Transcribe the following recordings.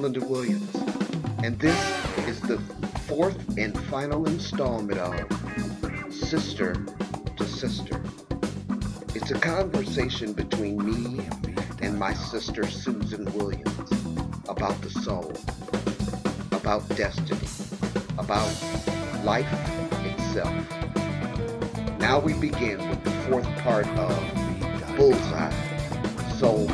Linda Williams, and this is the fourth and final installment of Sister to Sister. It's a conversation between me and my sister Susan Williams about the soul, about destiny, about life itself. Now we begin with the fourth part of Bullseye Soul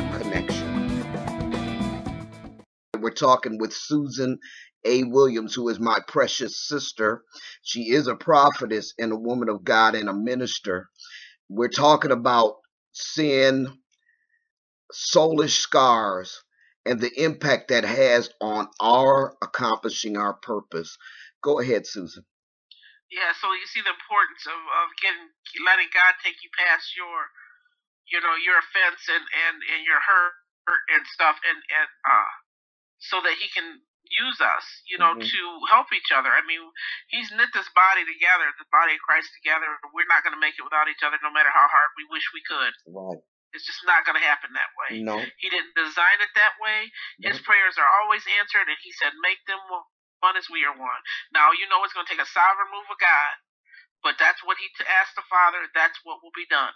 talking with Susan A. Williams, who is my precious sister. She is a prophetess and a woman of God and a minister. We're talking about sin, soulish scars, and the impact that has on our accomplishing our purpose. Go ahead, Susan. Yeah, so you see the importance of, of getting letting God take you past your you know, your offense and, and, and your hurt and stuff and, and uh so that he can use us, you know, mm-hmm. to help each other. I mean, he's knit this body together, the body of Christ together. We're not going to make it without each other, no matter how hard we wish we could. Right. It's just not going to happen that way. No. He didn't design it that way. His prayers are always answered, and he said, make them one as we are one. Now, you know it's going to take a sovereign move of God, but that's what he asked the Father. That's what will be done.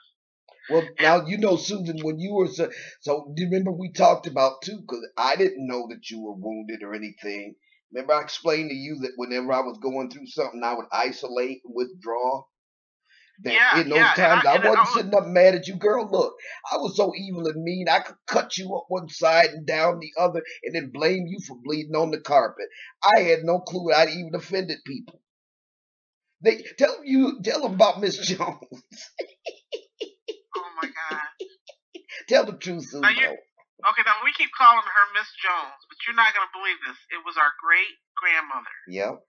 Well, now you know, Susan, when you were so, so do you remember we talked about too? Because I didn't know that you were wounded or anything. Remember, I explained to you that whenever I was going through something, I would isolate, and withdraw. That yeah, in those yeah, times, I, I, wasn't I sitting up mad at you, girl. Look, I was so evil and mean, I could cut you up one side and down the other, and then blame you for bleeding on the carpet. I had no clue I'd even offended people. They tell you, tell them about Miss Jones. My God. Tell the truth, Susan. okay, now we keep calling her Miss Jones, but you're not gonna believe this. It was our great grandmother. Yep.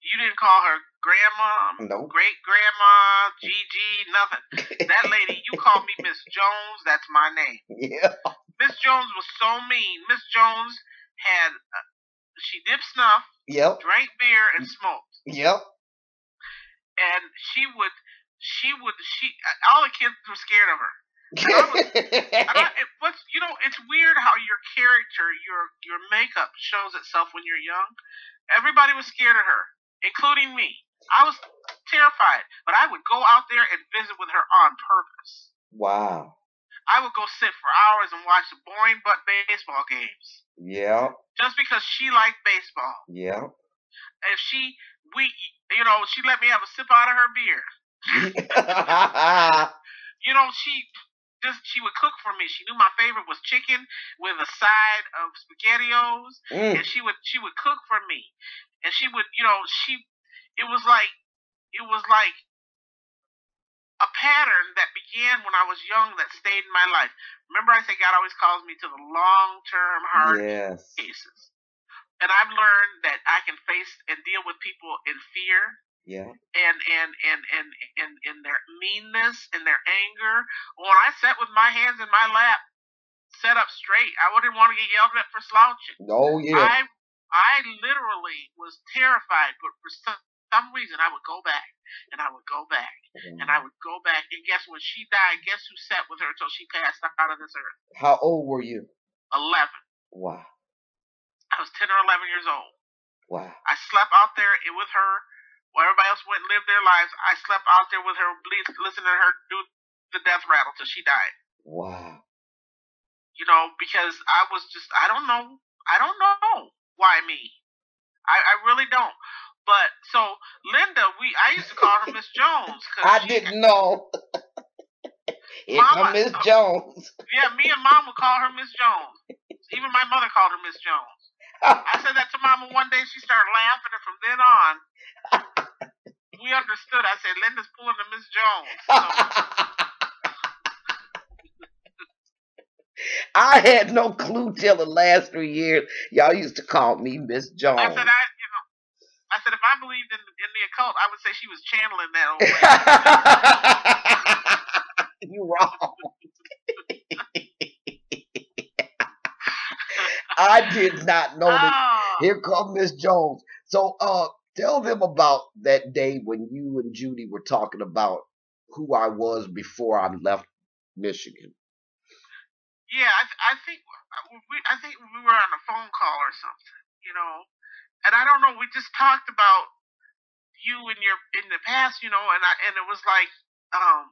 You didn't call her grandma, no. great grandma, Gigi, nothing. that lady, you call me Miss Jones. That's my name. Yeah. Miss Jones was so mean. Miss Jones had, uh, she dipped snuff. Yep. Drank beer and smoked. Yep. And she would she would she all the kids were scared of her. I was, it, what's you know it's weird how your character your your makeup shows itself when you're young. Everybody was scared of her, including me. I was terrified, but I would go out there and visit with her on purpose. Wow. I would go sit for hours and watch the boring but baseball games. Yeah. Just because she liked baseball. Yeah. If she we you know she let me have a sip out of her beer. you know, she just she would cook for me. She knew my favorite was chicken with a side of spaghettios, mm. and she would she would cook for me, and she would you know she it was like it was like a pattern that began when I was young that stayed in my life. Remember, I said God always calls me to the long term hard yes. cases, and I've learned that I can face and deal with people in fear yeah. And and and and and in their meanness and their anger. When I sat with my hands in my lap, set up straight, I wouldn't want to get yelled at for slouching. No, yeah. I I literally was terrified, but for some, some reason I would go back and I would go back mm-hmm. and I would go back. And guess when she died, guess who sat with her until she passed out of this earth? How old were you? Eleven. Wow. I was ten or eleven years old. Wow. I slept out there with her while everybody else went and lived their lives, I slept out there with her, listening to her do the death rattle till she died. Wow. You know, because I was just, I don't know. I don't know why me. I, I really don't. But so Linda, we I used to call her Miss Jones. I she, didn't know. Mama, Miss uh, Jones. Yeah, me and Mom would call her Miss Jones. Even my mother called her Miss Jones. I said that to Mama one day. She started laughing, and from then on, we understood. I said, Linda's pulling the Miss Jones. So. I had no clue till the last three years. Y'all used to call me Miss Jones. I said, I, you know, I said if I believed in, in the occult, I would say she was channeling that old you wrong. I did not know that. Oh. Here come Miss Jones. So, uh, tell them about that day when you and Judy were talking about who I was before I left Michigan. Yeah, I, I think we, I think we were were on a phone call or something, you know. And I don't know, we just talked about you in your in the past, you know, and I and it was like um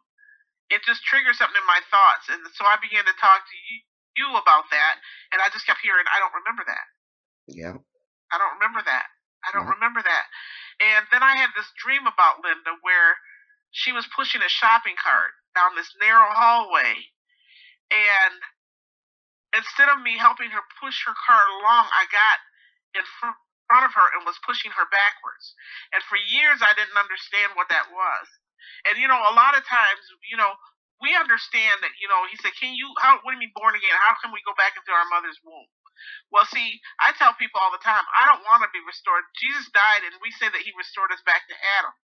it just triggered something in my thoughts and so I began to talk to you, you about that and I just kept hearing I don't remember that. Yeah. I don't remember that. I don't yeah. remember that. And then I had this dream about Linda where she was pushing a shopping cart down this narrow hallway and instead of me helping her push her cart along, I got in front front of her and was pushing her backwards. And for years, I didn't understand what that was. And you know, a lot of times, you know, we understand that. You know, he said, "Can you? How? What do you mean born again? How can we go back into our mother's womb?" Well, see, I tell people all the time, I don't want to be restored. Jesus died, and we say that He restored us back to Adam.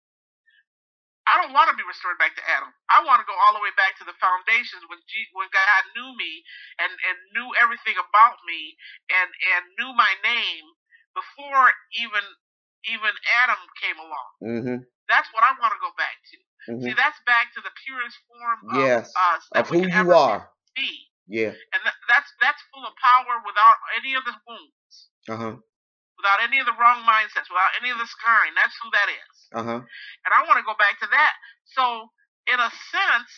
I don't want to be restored back to Adam. I want to go all the way back to the foundations when G- when God knew me and and knew everything about me and and knew my name before even even Adam came along. Mm-hmm. That's what I want to go back to. Mm-hmm. See, that's back to the purest form of yes. us of who you are. Be. Yeah. And th- that's that's full of power without any of the wounds. Uh huh. Without any of the wrong mindsets, without any of the scarring. That's who that is. Uh huh. And I want to go back to that. So, in a sense,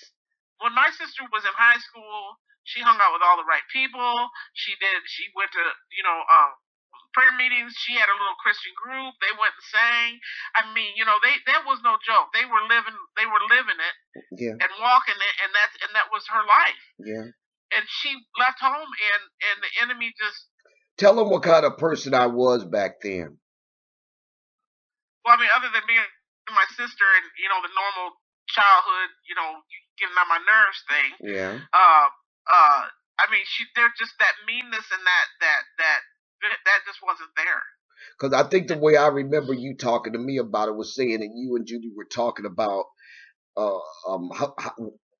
when my sister was in high school, she hung out with all the right people. She did. She went to you know um, prayer meetings. She had a little Christian group. They went and sang. I mean, you know, they that was no joke. They were living they were living it yeah. and walking it and that's and that was her life. Yeah. And she left home and and the enemy just Tell them what kind of person I was back then. Well, I mean, other than being my sister and you know the normal childhood, you know, getting on my nerves thing. Yeah. Uh, uh, I mean, she they're just that meanness and that that that that just wasn't there. Because I think the way I remember you talking to me about it was saying that you and Judy were talking about uh, um, how, how,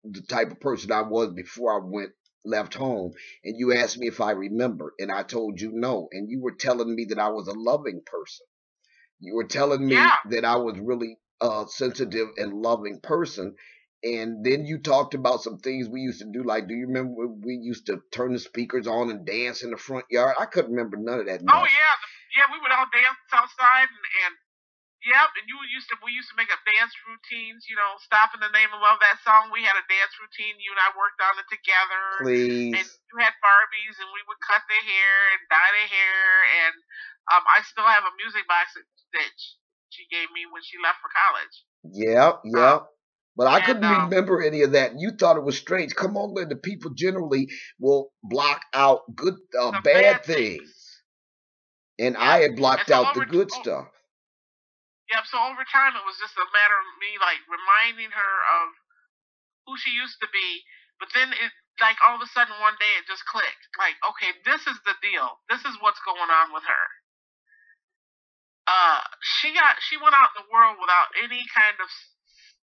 the type of person I was before I went left home, and you asked me if I remember, and I told you no, and you were telling me that I was a loving person. You were telling me yeah. that I was really a sensitive and loving person, and then you talked about some things we used to do. Like, do you remember we used to turn the speakers on and dance in the front yard? I couldn't remember none of that. Oh yeah, yeah, we would all dance outside and, and Yep, and you used to we used to make up dance routines, you know, stop in the name of love that song. We had a dance routine, you and I worked on it together. Please. And you had Barbies and we would cut their hair and dye their hair and um I still have a music box that she gave me when she left for college. Yep, yep. Um, but I and, couldn't um, remember any of that. You thought it was strange. Come on, the people generally will block out good, uh, bad, bad things. things. And yeah. I had blocked out the good oh, stuff. Yep. So over time, it was just a matter of me like reminding her of who she used to be. But then it, like all of a sudden, one day it just clicked. Like, okay, this is the deal. This is what's going on with her. Uh, she got she went out in the world without any kind of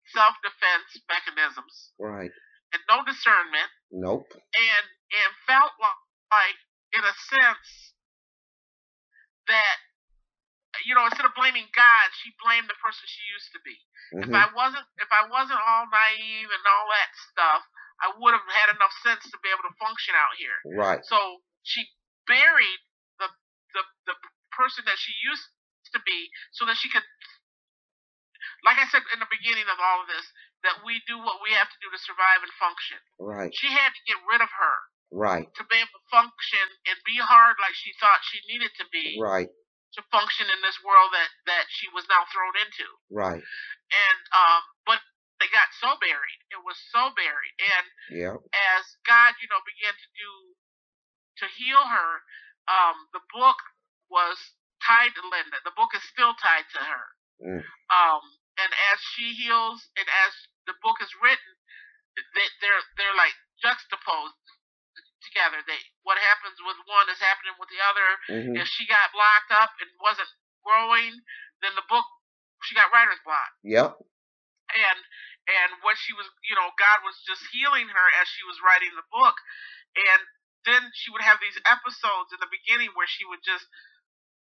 self defense mechanisms. Right. And no discernment. Nope. And and felt like, in a sense, that you know, instead of blaming God, she blamed the person she used to be. Mm-hmm. If I wasn't if I wasn't all naive and all that stuff, I would have had enough sense to be able to function out here. Right. So she buried the the the person that she used to be so that she could like I said in the beginning of all of this, that we do what we have to do to survive and function. Right. She had to get rid of her. Right. To be able to function and be hard like she thought she needed to be. Right. To function in this world that that she was now thrown into. Right. And um, but they got so buried. It was so buried. And yeah. as God, you know, began to do to heal her, um, the book was tied to Linda. The book is still tied to her. Mm. Um, and as she heals and as the book is written, they, they're they're like juxtaposed together. They what happens with one is happening with the other. Mm-hmm. If she got blocked up and wasn't growing, then the book she got writer's block. Yep. And and what she was, you know, God was just healing her as she was writing the book, and then she would have these episodes in the beginning where she would just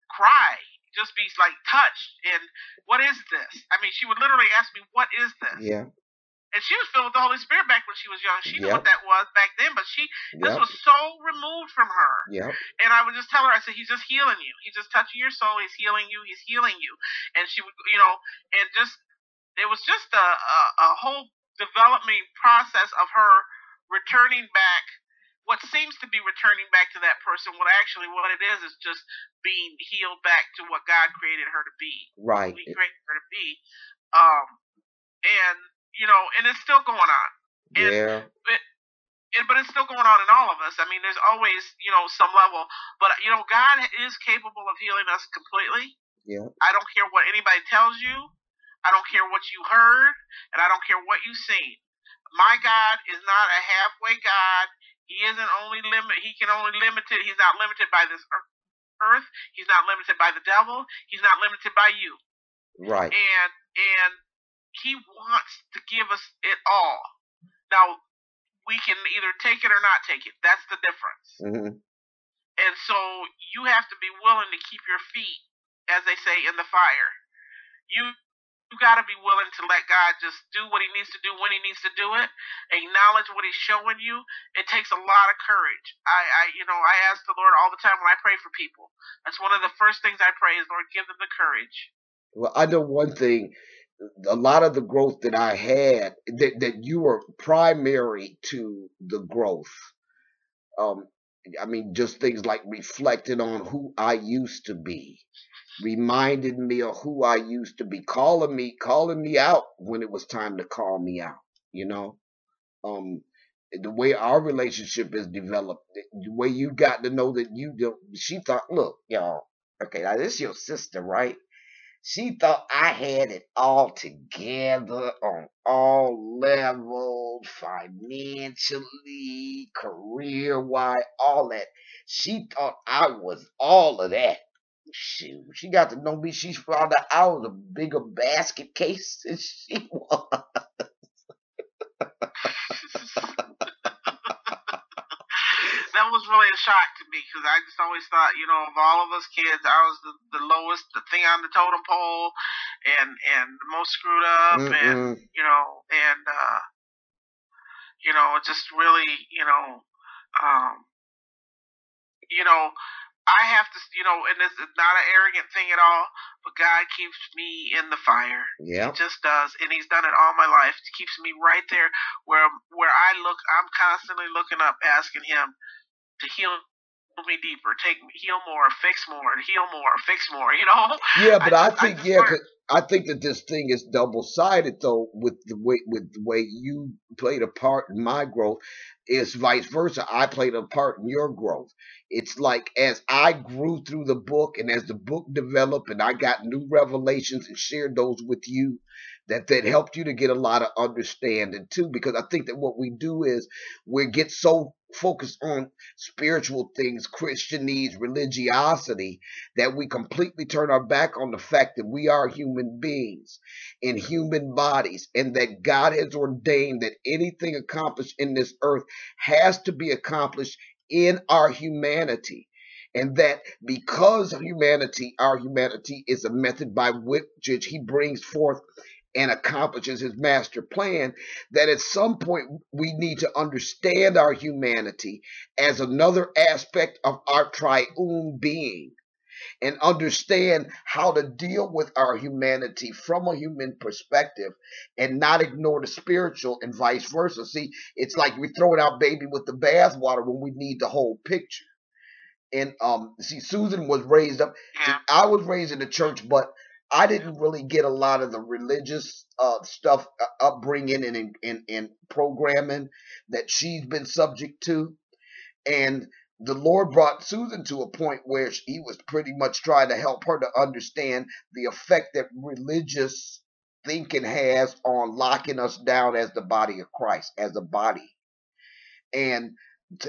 cry just be like touched and what is this? I mean, she would literally ask me, "What is this?" Yeah. And she was filled with the Holy Spirit back when she was young. She knew yep. what that was back then, but she this was so removed from her. Yep. And I would just tell her, I said, he's just healing you. He's just touching your soul. He's healing you. He's healing you. And she would, you know, and just it was just a, a, a whole development process of her returning back what seems to be returning back to that person, what actually what it is is just being healed back to what God created her to be. Right. He created her to be. Um, and you know, and it's still going on. And yeah. It, it, but it's still going on in all of us. I mean, there's always, you know, some level. But you know, God is capable of healing us completely. Yeah. I don't care what anybody tells you. I don't care what you heard, and I don't care what you've seen. My God is not a halfway God. He isn't only limit. He can only limited. He's not limited by this earth. He's not limited by the devil. He's not limited by you. Right. And and he wants to give us it all. Now we can either take it or not take it. That's the difference. Mm-hmm. And so you have to be willing to keep your feet, as they say, in the fire. You you got to be willing to let God just do what He needs to do when He needs to do it. Acknowledge what He's showing you. It takes a lot of courage. I, I, you know, I ask the Lord all the time when I pray for people. That's one of the first things I pray is, Lord, give them the courage. Well, I know one thing. A lot of the growth that I had, that, that you were primary to the growth. Um, I mean, just things like reflecting on who I used to be reminded me of who I used to be, calling me, calling me out when it was time to call me out, you know? Um, the way our relationship is developed, the way you got to know that you don't, she thought, look, y'all, okay, now this is your sister, right? She thought I had it all together on all levels, financially, career wise, all that. She thought I was all of that. Shoot, she got to know me. She found out I was a bigger basket case than she was. Was really a shock to me because I just always thought, you know, of all of us kids, I was the, the lowest, the thing on the totem pole, and and the most screwed up, Mm-mm. and you know, and uh, you know, just really, you know, um, you know, I have to, you know, and this is not an arrogant thing at all, but God keeps me in the fire. Yeah. He just does. And He's done it all my life. He keeps me right there where where I look, I'm constantly looking up, asking Him to heal me deeper, take me, heal more, fix more, heal more, fix more, you know? Yeah, but I, I think, I yeah, I think that this thing is double sided though, with the way, with the way you played a part in my growth is vice versa. I played a part in your growth. It's like as I grew through the book and as the book developed and I got new revelations and shared those with you, that that helped you to get a lot of understanding too. Because I think that what we do is we get so focused on spiritual things, christian needs religiosity, that we completely turn our back on the fact that we are human beings in human bodies and that God has ordained that anything accomplished in this earth has to be accomplished in our humanity and that because humanity, our humanity is a method by which he brings forth and accomplishes his master plan, that at some point we need to understand our humanity as another aspect of our triune being and understand how to deal with our humanity from a human perspective and not ignore the spiritual and vice versa. See, it's like we're throwing out baby with the bathwater when we need the whole picture. And um, see, Susan was raised up. I was raised in the church, but I didn't really get a lot of the religious uh, stuff uh, upbringing and, and, and programming that she's been subject to. And the Lord brought Susan to a point where he was pretty much trying to help her to understand the effect that religious thinking has on locking us down as the body of Christ, as a body. And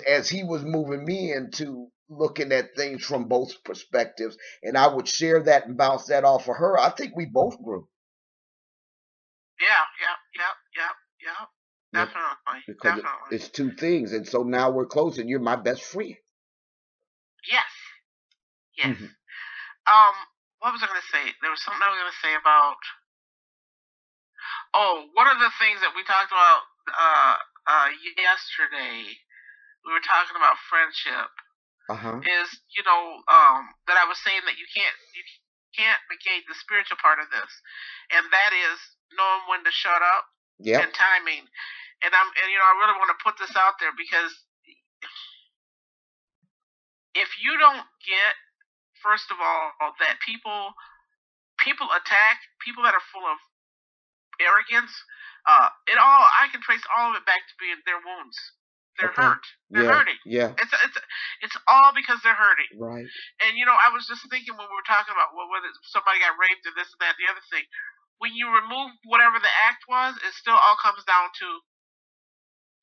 as he was moving me into looking at things from both perspectives, and I would share that and bounce that off of her. I think we both grew. Yeah, yeah, yeah, yeah, yeah. Definitely. Because definitely. it's two things, and so now we're close, and you're my best friend. Yes. Yes. Mm-hmm. Um, what was I going to say? There was something I was going to say about. Oh, one of the things that we talked about uh, uh, yesterday, we were talking about friendship. Uh-huh. Is you know um, that I was saying that you can't you can't negate the spiritual part of this, and that is knowing when to shut up Yep. and timing. And I'm and you know I really want to put this out there because if you don't get first of all that people people attack people that are full of arrogance uh it all i can trace all of it back to being their wounds they're Okay. hurt they're yeah. hurting Yeah. it's it's it's all because they're hurting Right. and you know i was just thinking when we were talking about well, whether somebody got raped or this and that the other thing when you remove whatever the act was it still all comes down to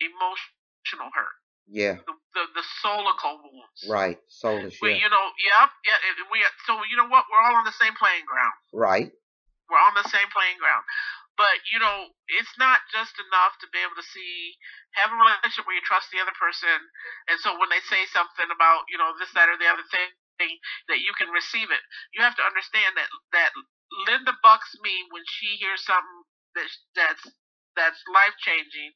emotional hurt Yeah. the the, the solical wounds Right. Soulish. we, Yeah. you know, yep, yeah. We so you know what? We're all on the same playing ground. Right. We're on the same playing ground. But you know, it's not just enough to be able to see, have a relationship where you trust the other person, and so when they say something about you know this, that, or the other thing, that you can receive it. You have to understand that that Linda bucks me when she hears something that that's that's life changing,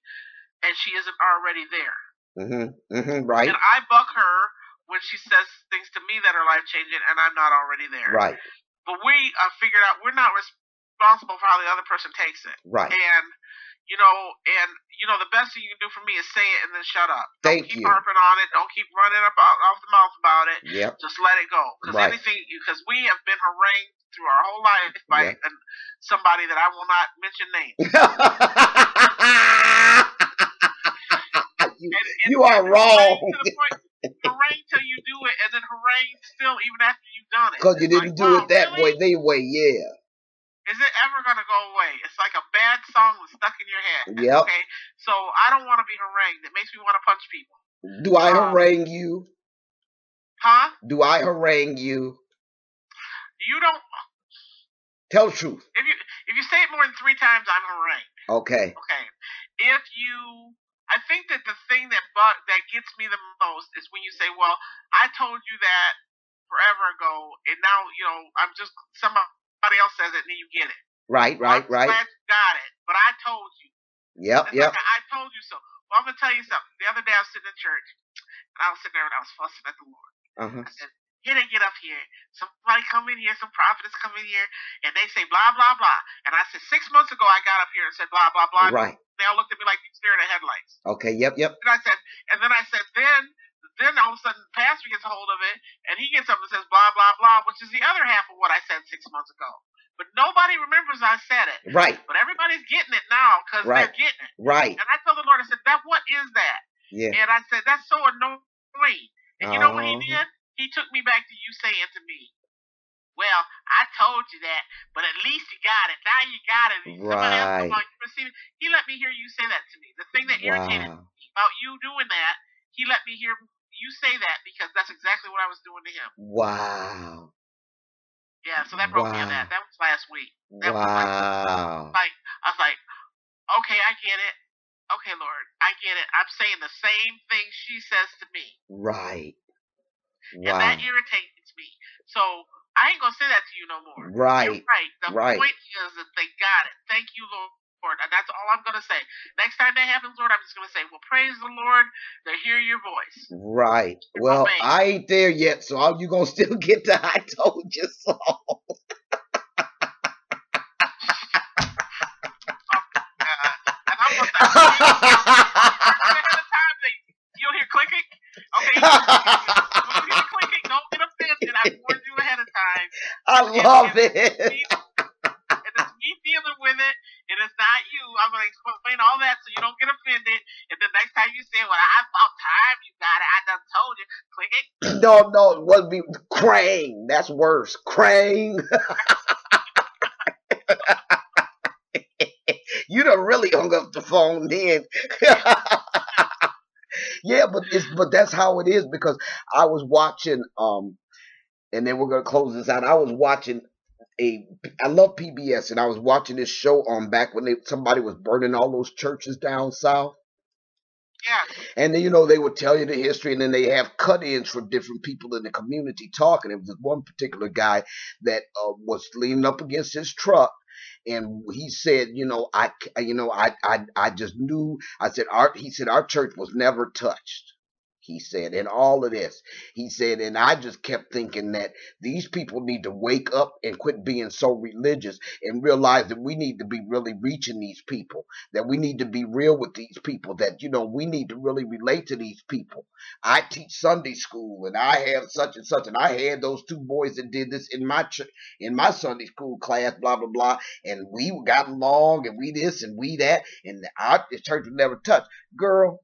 and she isn't already there. Mm-hmm. Mm-hmm. Right. And I buck her when she says things to me that are life changing and I'm not already there. Right. But we uh, figured out we're not responsible for how the other person takes it. Right. And you know, and you know, the best thing you can do for me is say it and then shut up. Thank Don't keep you. harping on it. Don't keep running about off the mouth about it. Yep. Just let it go. Because Right. anything, because we have been harangued through our whole life by Yeah. an, somebody that I will not mention names. you, And, and, you are and wrong. harangued To the point, harangue till you do it, and then harangue still even after you've done it. Because you didn't like, do wow, it that really? way, they way, yeah. Is it ever gonna go away? It's like a bad song that's stuck in your head. Yep. Okay, so I don't want to be harangued. It makes me want to punch people. Do I Um, harangue you? Huh? Do I harangue you? You don't. Tell the truth. If you if you say it more than three times, I'm harangued. Okay. Okay. If you, I think that the thing that bu- that gets me the most is when you say, "Well, I told you that forever ago, and now you know I'm just somebody else says it, and then you get it." Right, right, I'm right. Glad you got it, but I told you. Yep, It's yep. like I told you so. Well, I'm gonna tell you something. The other day I was sitting in church, and I was sitting there and I was fussing at the Lord. Uh-huh. I said, "Here they get up here. Somebody come in here. Some prophets come in here, and they say blah blah blah." And I said, six months ago I got up here and said blah blah blah. Right. They all looked at me like you staring at headlights. Okay, yep, yep. And I said, and then I said, then, then all of a sudden, the pastor gets a hold of it, and he gets up and says blah blah blah, which is the other half of what I said six months ago. But nobody remembers I said it. Right, But everybody's getting it now because Right. they're getting it. right. And I told the Lord, I said, that what is that? Yeah. And I said, that's so annoying. And you know what he Uh-huh. did? He took me back to you saying to me, well, I told you that, but at least you got it. Now you got it. Somebody else Right. come on, you receive it. He let me hear you say that to me. The thing that irritated Wow. me about you doing that, he let me hear you say that because that's exactly what I was doing to him. Wow. Yeah, so that broke me on that. That was last week. That was like, Wow. like I was like, okay, I get it. Okay, Lord, I get it. I'm saying the same thing she says to me. Right. Wow. And that irritates me. So I ain't gonna say that to you no more. Right. You're right. The right. point is that they got it. Thank you, Lord. And that's all I'm gonna say. Next time that happens, Lord, I'm just gonna say, Well, praise the Lord, they hear your voice. Right. You're Well, my. I ain't there yet, so how you gonna still get the I told you so? Oh, and I'm gonna say, ahead of time, they- you'll hear clicking. Okay, when you hear clicking, don't get offended. I warned you ahead of time. I love it. it's me dealing with it. Is not you. I'm gonna explain all that so you don't get offended. And the next time you say, "Well, I about time you got it," I done told you. Click it. No, no, it wasn't be Crane. That's worse. Crane. you done really hung up the phone then. yeah, but it's but that's how it is because I was watching um and then we're gonna close this out. I was watching a I love PBS and I was watching this show on back when they somebody was burning all those churches down south. Yeah. And then, you know, they would tell you the history, and then they have cut-ins from different people in the community talking. It was this one particular guy that uh, was leaning up against his truck, and he said, you know, I, you know, I, I, I just knew. I said, our, he said, our church was never touched he said, in all of this. He said, and I just kept thinking that these people need to wake up and quit being so religious and realize that we need to be really reaching these people, that we need to be real with these people, that, you know, we need to really relate to these people. I teach Sunday school and I have such and such, and I had those two boys that did this in my ch- in my Sunday school class, blah, blah, blah, and we got along and we this and we that, and our church was never touched. Girl,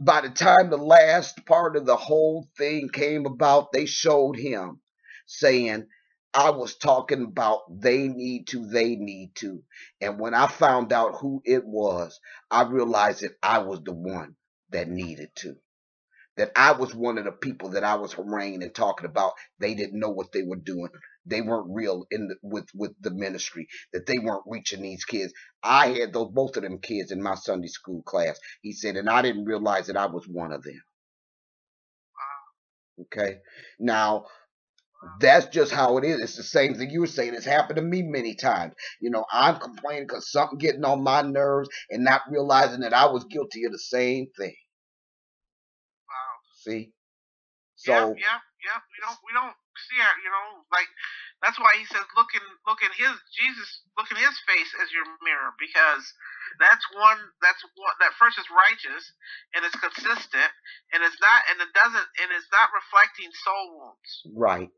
by the time the last part of the whole thing came about, they showed him saying, I was talking about they need to, they need to. And when I found out who it was, I realized that I was the one that needed to that I was one of the people that I was haranguing and talking about. They didn't know what they were doing. They weren't real in the, with with the ministry. That they weren't reaching these kids. I had those both of them kids in my Sunday school class. He said, and I didn't realize that I was one of them. Okay, now that's just how it is. It's the same thing you were saying. It's happened to me many times. You know, I'm complaining because something getting on my nerves and not realizing that I was guilty of the same thing. Wow. See? So yeah, yeah, yeah. We don't we don't see you know, like that's why he says look in look in his Jesus look in his face as your mirror because that's one that's one that first is righteous and it's consistent and it's not and it doesn't and it's not reflecting soul wounds. Right.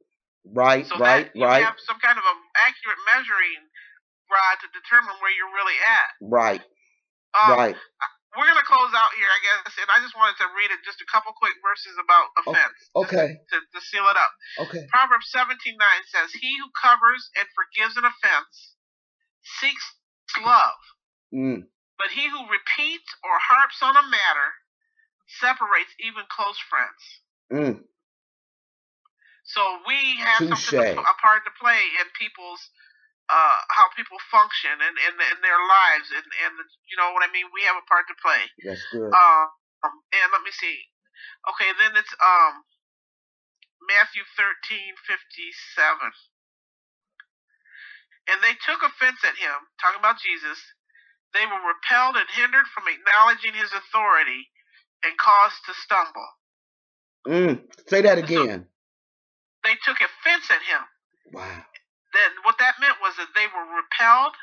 Right, so right, you right. have some kind of an accurate measuring rod to determine where you're really at. Right. Um, right we're gonna close out here, I guess, and I just wanted to read it just a couple quick verses about offense. Okay. To, to seal it up. Okay. Proverbs seventeen nine says, "He who covers and forgives an offense seeks love, mm. but he who repeats or harps on a matter separates even close friends." Mm. So we have Touché. something to, a part to play in people's uh, how people function and in, in their lives and and you know what I mean. We have a part to play. That's good. Um, and let me see. Okay, then it's um Matthew thirteen fifty seven. And they took offense at him, talking about Jesus. They were repelled and hindered from acknowledging his authority and caused to stumble. Mm. Say that again. So they took offense at him. Wow then what that meant was that they were repelled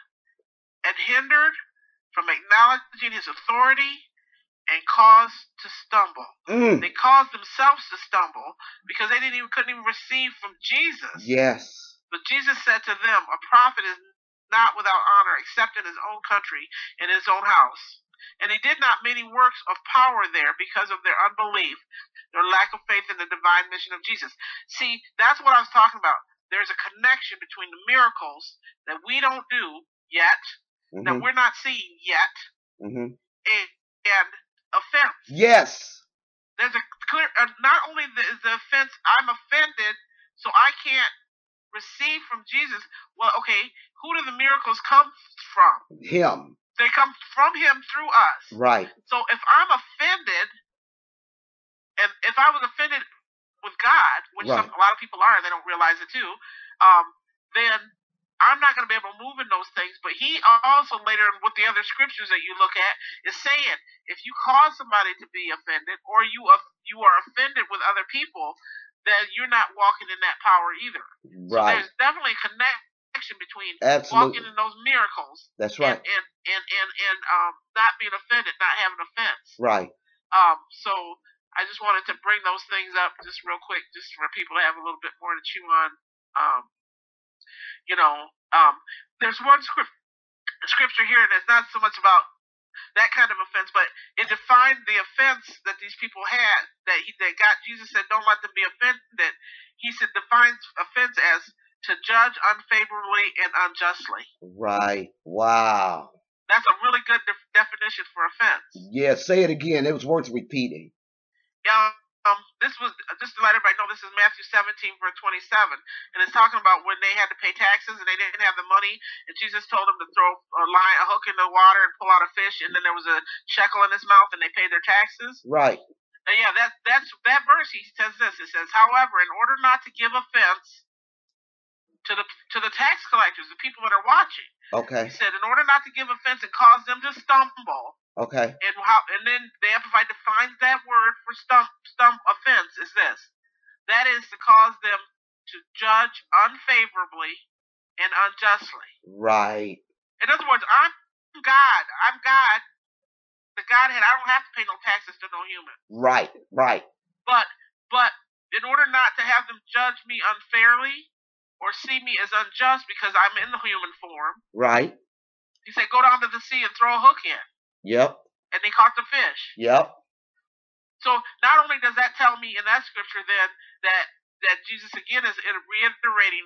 and hindered from acknowledging his authority and caused to stumble. Mm. They caused themselves to stumble because they didn't even couldn't even receive from Jesus. Yes. But Jesus said to them, A prophet is not without honor except in his own country and his own house. And he did not many works of power there because of their unbelief, their lack of faith in the divine mission of Jesus. See, that's what I was talking about there's a connection between the miracles that we don't do yet, mm-hmm. that we're not seeing yet, mm-hmm. and, and offense. Yes. There's a clear. Uh, not only the, is the offense, I'm offended, so I can't receive from Jesus. Well, okay, who do the miracles come from? Him. They come from Him through us. Right. So if I'm offended, and if I was offended with God, which right. some, a lot of people are, and they don't realize it too, um, then I'm not going to be able to move in those things. But he also later, with the other scriptures that you look at, is saying if you cause somebody to be offended, or you you are offended with other people, then you're not walking in that power either. Right. So there's definitely a connection between Absolutely. walking in those miracles. That's right. And and and and, and um, not being offended, not having offense. Right. Um. So I just wanted to bring those things up just real quick, just for people to have a little bit more to chew on. Um, you know, um, there's one script, scripture here and it's not so much about that kind of offense, but it defined the offense that these people had. That he, that God, Jesus said, "Don't let them be offended." He said defines offense as to judge unfavorably and unjustly. Right. Wow. That's a really good def- definition for offense. Yeah. Say it again. It was worth repeating. Um, this was just to let everybody know this is Matthew 17 verse 27, and it's talking about when they had to pay taxes and they didn't have the money, and Jesus told them to throw a line, a hook in the water and pull out a fish, and then there was a shekel in his mouth, and they paid their taxes. Right. And yeah, that that's that verse. He says this. It says, however, in order not to give offense to the to the tax collectors, the people that are watching. Okay. He said, in order not to give offense and cause them to stumble. Okay. And how and then the Amplified defines that word for stump stump offense is this. That is to cause them to judge unfavorably and unjustly. Right. In other words, I'm God. I'm God. The Godhead. I don't have to pay no taxes to no human. Right. Right. But but in order not to have them judge me unfairly or see me as unjust because I'm in the human form. Right. He said, go down to the sea and throw a hook in. Yep. And they caught the fish. Yep. So not only does that tell me in that scripture then that that Jesus again is reiterating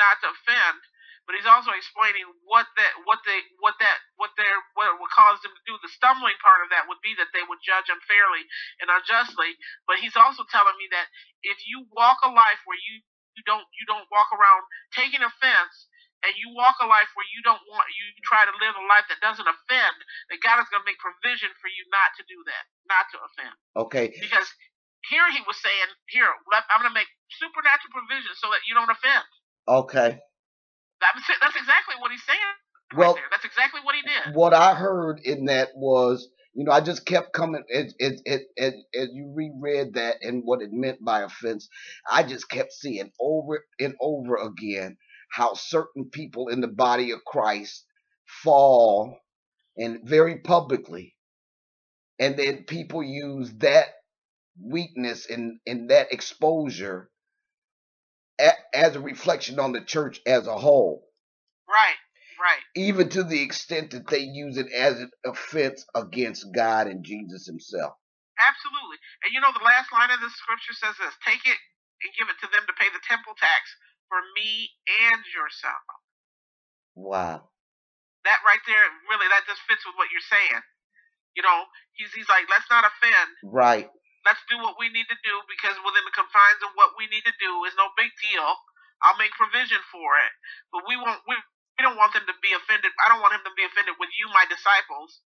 not to offend, but he's also explaining what that what they what that what their what would cause them to do. The stumbling part of that would be that they would judge unfairly and unjustly. But he's also telling me that if you walk a life where you you don't you don't walk around taking offense and you walk a life where you don't want you try to live a life that doesn't offend that god is going to make provision for you not to do that not to offend. Okay. Because here he was saying here i'm going to make supernatural provision so that you don't offend. Okay. That's, that's exactly what he's saying well right that's exactly what he did. what i heard in that was you know, I just kept coming as, as, as, as you reread that and what it meant by offense. I just kept seeing over and over again how certain people in the body of Christ fall and very publicly. And then people use that weakness and, and that exposure as a reflection on the church as a whole. Right. Right. Even to the extent that they use it as an offense against God and Jesus himself. Absolutely. And you know, the last line of the scripture says this take it and give it to them to pay the temple tax for me and yourself. Wow. That right there, really, that just fits with what you're saying. You know, he's he's like, let's not offend. Right. Let's do what we need to do because within the confines of what we need to do is no big deal. I'll make provision for it, but we won't. We, we don't want them to be offended. I don't want him to be offended with you, my disciples,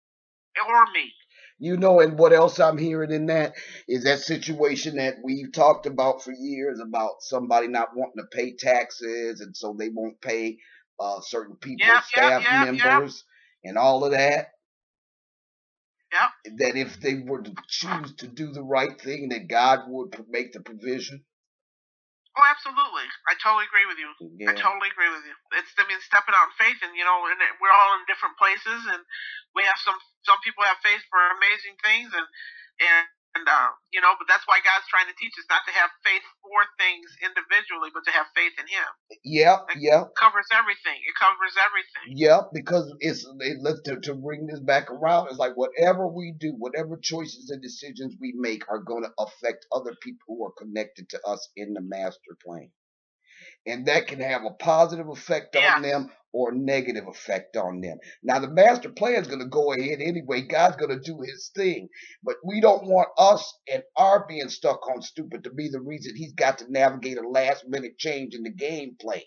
or me. You know, and what else I'm hearing in that is that situation that we've talked about for years about somebody not wanting to pay taxes, and so they won't pay uh, certain people, yep, staff yep, members, yep. and all of that. That if they were to choose to do the right thing, that God would make the provision. Oh, absolutely. I totally agree with you. Yeah. I totally agree with you. It's I mean stepping out in faith, and you know, and we're all in different places, and we have some some people have faith for amazing things, and and and uh, you know, but that's why God's trying to teach us not to have faith for things individually, but to have faith in Him. Yeah, it yeah. Covers everything. It covers everything. Yeah, because it's it, to to bring this back around. It's like whatever we do, whatever choices and decisions we make are going to affect other people who are connected to us in the master plan and that can have a positive effect yeah. on them or negative effect on them. Now the master plan is going to go ahead anyway. God's going to do his thing, but we don't want us and our being stuck on stupid to be the reason he's got to navigate a last minute change in the game plan.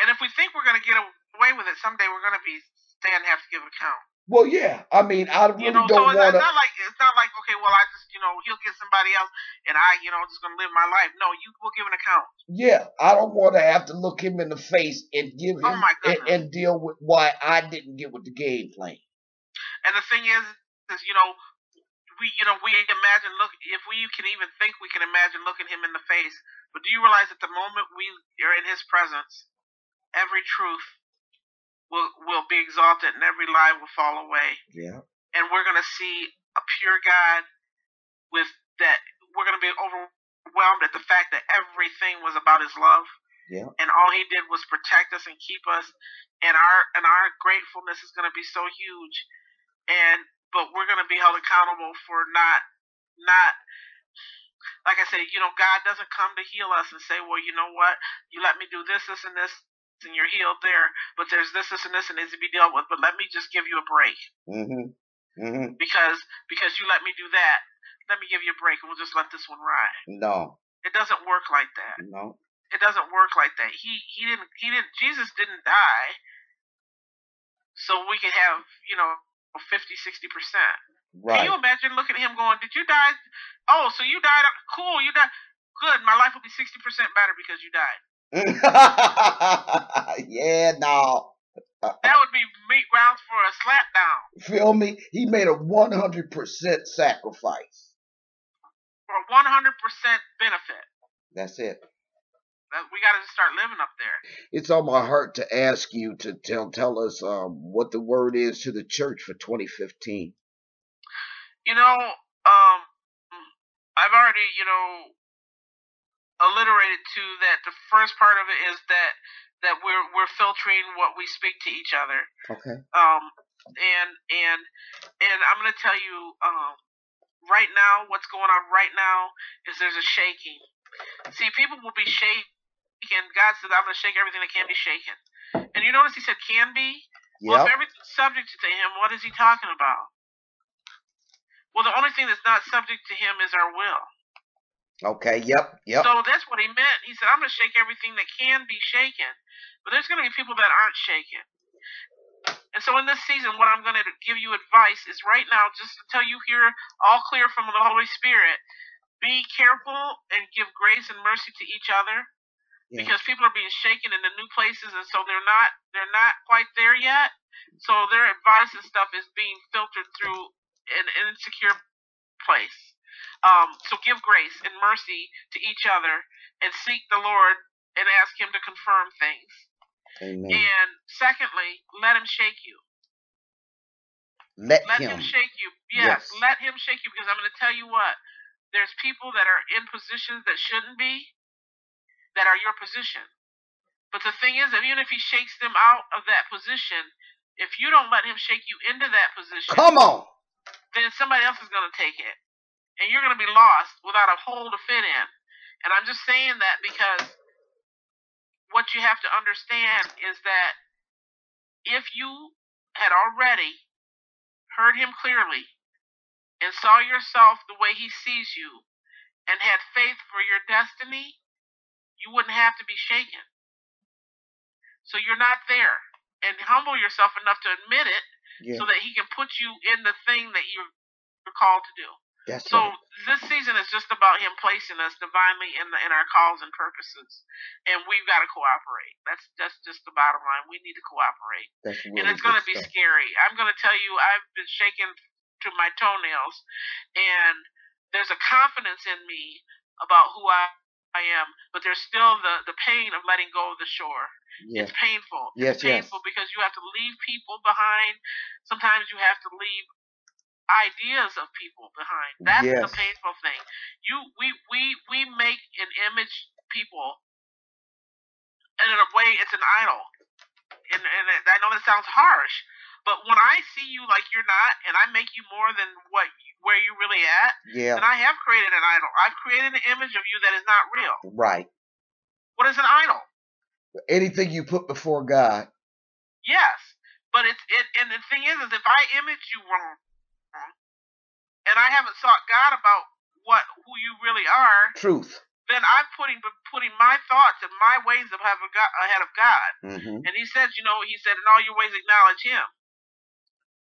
And if we think we're going to get away with it someday, we're going to be stand have to give account. Well, yeah. I mean, I really you know, don't so want to. It's not like it's not like okay, well, I just you know he'll get somebody else, and I you know just gonna live my life. No, you will give an account. Yeah, I don't want to have to look him in the face and give oh him oh and, and deal with why I didn't get with the game plan. And the thing is, is you know, we you know we imagine look if we can even think we can imagine looking him in the face. But do you realize at the moment we are in his presence, every truth will will be exalted and every lie will fall away. Yeah. And we're gonna see a pure God with that we're gonna be overwhelmed at the fact that everything was about his love. Yeah. And all he did was protect us and keep us. And our and our gratefulness is gonna be so huge. And but we're gonna be held accountable for not not like I said, you know, God doesn't come to heal us and say, Well, you know what, you let me do this, this and this and you're healed there, but there's this, this, and this, and needs to be dealt with. But let me just give you a break. Mm-hmm. Mm-hmm. Because because you let me do that, let me give you a break, and we'll just let this one ride. No, it doesn't work like that. No, it doesn't work like that. He he didn't he didn't Jesus didn't die, so we could have you know 50, 60 percent. Right. Can you imagine looking at him going, "Did you die? Oh, so you died? Cool, you died. Good. My life will be sixty percent better because you died." yeah, no. That would be meat grounds for a slap down. Feel me? He made a 100% sacrifice. For a 100% benefit. That's it. We got to start living up there. It's on my heart to ask you to tell tell us um, what the word is to the church for 2015. You know, um, I've already, you know, alliterated to that. The first part of it is that that we're we're filtering what we speak to each other. Okay. Um, and and and I'm gonna tell you, um, right now, what's going on right now is there's a shaking. See, people will be shaken. God said, "I'm gonna shake everything that can be shaken." And you notice He said, "Can be." Yep. Well, if everything's subject to Him, what is He talking about? Well, the only thing that's not subject to Him is our will. Okay, yep, yep. So that's what he meant. He said, I'm going to shake everything that can be shaken. But there's going to be people that aren't shaken. And so in this season, what I'm going to give you advice is right now, just until you hear all clear from the Holy Spirit, be careful and give grace and mercy to each other. Yeah. Because people are being shaken into new places, and so they're not they're not quite there yet. So their advice and stuff is being filtered through an, an insecure place. Um, so give grace and mercy to each other and seek the Lord and ask Him to confirm things. Amen. And secondly, let Him shake you. Let, let him. him. shake you. Yes, yes, let Him shake you because I'm going to tell you what. There's people that are in positions that shouldn't be, that are your position. But the thing is, even if He shakes them out of that position, if you don't let Him shake you into that position, come on, then somebody else is going to take it and you're going to be lost without a hole to fit in. And I'm just saying that because what you have to understand is that if you had already heard him clearly and saw yourself the way he sees you and had faith for your destiny, you wouldn't have to be shaken. So you're not there. And humble yourself enough to admit it yeah. so that he can put you in the thing that you're called to do. That's so right. this season is just about him placing us divinely in the, in our calls and purposes, and we've got to cooperate. That's that's just the bottom line. We need to cooperate, that's really and it's going to be scary. I'm going to tell you, I've been shaken to my toenails, and there's a confidence in me about who I I am, but there's still the the pain of letting go of the shore. Yeah. It's painful. Yes, it's painful yes. because you have to leave people behind. Sometimes you have to leave ideas of people behind. That's yes. the painful thing. You we we we make an image people and in a way it's an idol. And, and I know that sounds harsh, but when I see you like you're not, and I make you more than what you, where you really at, yeah. then I have created an idol. I've created an image of you that is not real. Right. What is an idol? Anything you put before God. Yes, but it's it, and the thing is, is if I image you wrong, and I haven't sought God about what who you really are, truth, then I'm putting putting my thoughts and my ways of having God ahead of God. Mm-hmm. And He says, you know, He said, in all your ways acknowledge Him.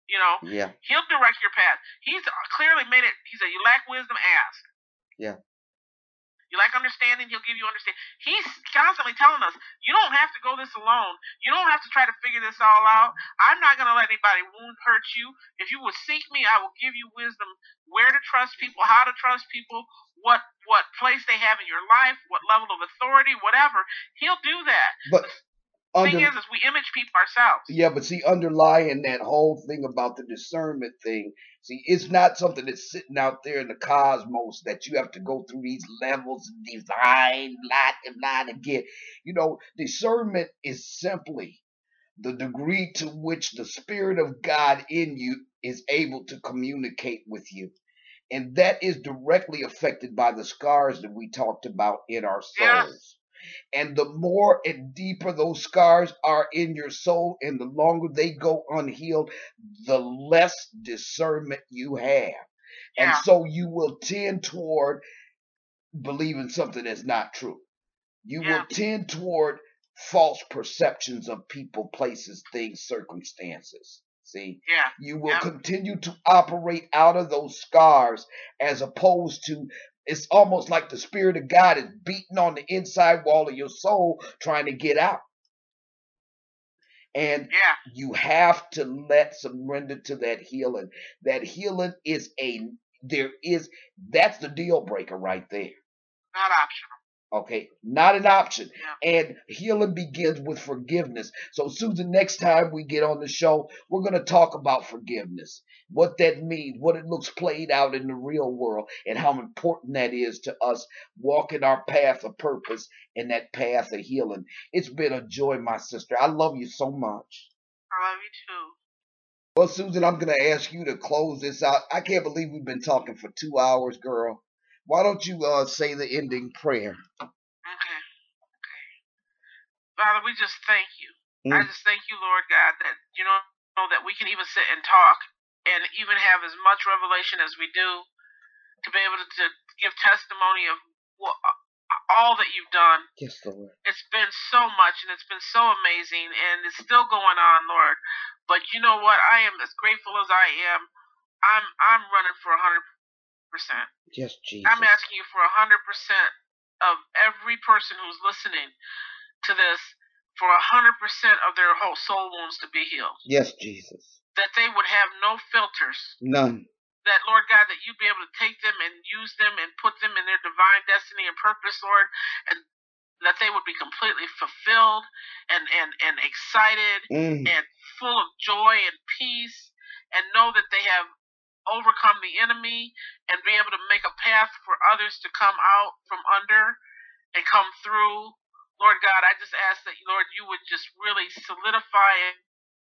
You know, yeah, He'll direct your path. He's clearly made it. He said, you lack wisdom, ask. Yeah. You like understanding, he'll give you understanding. He's constantly telling us, you don't have to go this alone. You don't have to try to figure this all out. I'm not going to let anybody wound hurt you. If you will seek me, I will give you wisdom where to trust people, how to trust people, what what place they have in your life, what level of authority, whatever. He'll do that. But under, thing is, is we image people ourselves. Yeah, but see, underlying that whole thing about the discernment thing, see, it's not something that's sitting out there in the cosmos that you have to go through these levels of design, light and light again. You know, discernment is simply the degree to which the Spirit of God in you is able to communicate with you. And that is directly affected by the scars that we talked about in our souls. And the more and deeper those scars are in your soul, and the longer they go unhealed, the less discernment you have. Yeah. And so you will tend toward believing something that's not true. You yeah. will tend toward false perceptions of people, places, things, circumstances. See? Yeah. You will yeah. continue to operate out of those scars as opposed to It's almost like the Spirit of God is beating on the inside wall of your soul, trying to get out. And yeah. you have to let surrender to that healing. That healing is a there is that's the deal breaker right there. Not optional. Okay, not an option. And healing begins with forgiveness. So, Susan, next time we get on the show, we're going to talk about forgiveness, what that means, what it looks played out in the real world, and how important that is to us walking our path of purpose and that path of healing. It's been a joy, my sister. I love you so much. I love you too. Well, Susan, I'm going to ask you to close this out. I can't believe we've been talking for two hours, girl. Why don't you uh, say the ending prayer? Okay. Okay. Father, we just thank you. Mm. I just thank you, Lord God, that you know, know that we can even sit and talk and even have as much revelation as we do to be able to, to give testimony of what, all that you've done. Yes, Lord. It's been so much and it's been so amazing and it's still going on, Lord. But you know what? I am as grateful as I am. I'm I'm running for a hundred percent. Yes, Jesus. I'm asking you for a hundred percent of every person who's listening to this for a hundred percent of their whole soul wounds to be healed. Yes, Jesus. That they would have no filters. None. That Lord God, that you'd be able to take them and use them and put them in their divine destiny and purpose, Lord, and that they would be completely fulfilled and and and excited mm. and full of joy and peace and know that they have overcome the enemy and be able to make a path for others to come out from under and come through. Lord God, I just ask that, Lord, you would just really solidify it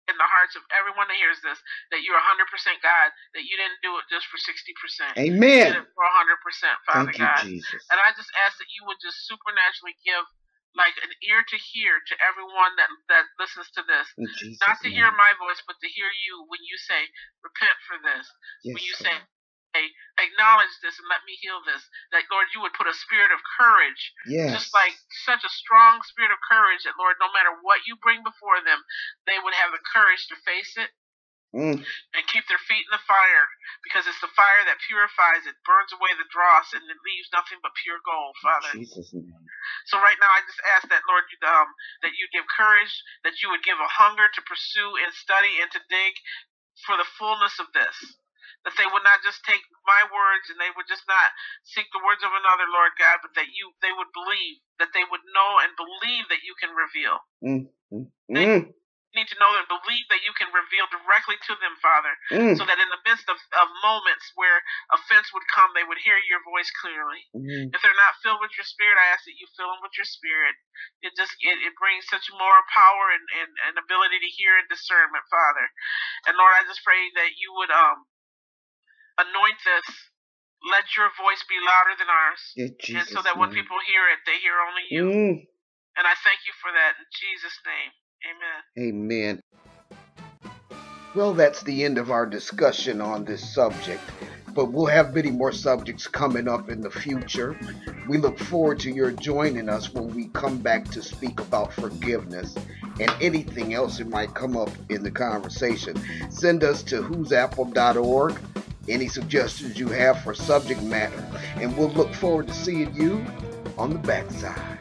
in the hearts of everyone that hears this that you're 100% God, that you didn't do it just for 60%. Amen. You did it for 100%, Father Thank God. You, Jesus. And I just ask that you would just supernaturally give like an ear to hear to everyone that that listens to this. Not to hear my voice, but to hear you when you say, "Repent for this." Yes, when you say, hey, "Acknowledge this and let me heal this," that Lord, you would put a spirit of courage, yes. just like such a strong spirit of courage that Lord, no matter what you bring before them, they would have the courage to face it Mm. and keep their feet in the fire because it's the fire that purifies it, burns away the dross, and it leaves nothing but pure gold, Father. Jesus. So right now, I just ask that Lord, you, um, that you give courage, that you would give a hunger to pursue and study and to dig for the fullness of this. That they would not just take my words and they would just not seek the words of another, Lord God, but that you they would believe, that they would know and believe that you can reveal. Mm. Mm. They. Need to know and believe that you can reveal directly to them, Father, Mm. so that in the midst of, of moments where offense would come, they would hear your voice clearly. Mm. If they're not filled with your spirit, I ask that you fill them with your spirit. It just it, it brings such more power and, and, and ability to hear and discernment, Father. And Lord, I just pray that you would um anoint this. Let your voice be louder than ours. Yeah, and so that when people hear it, they hear only you. Mm. And I thank you for that in Jesus' name. Amen. Amen. Well, that's the end of our discussion on this subject, but we'll have many more subjects coming up in the future. We look forward to your joining us when we come back to speak about forgiveness and anything else that might come up in the conversation. Send us to whosapple.org any suggestions you have for subject matter, and we'll look forward to seeing you on the backside.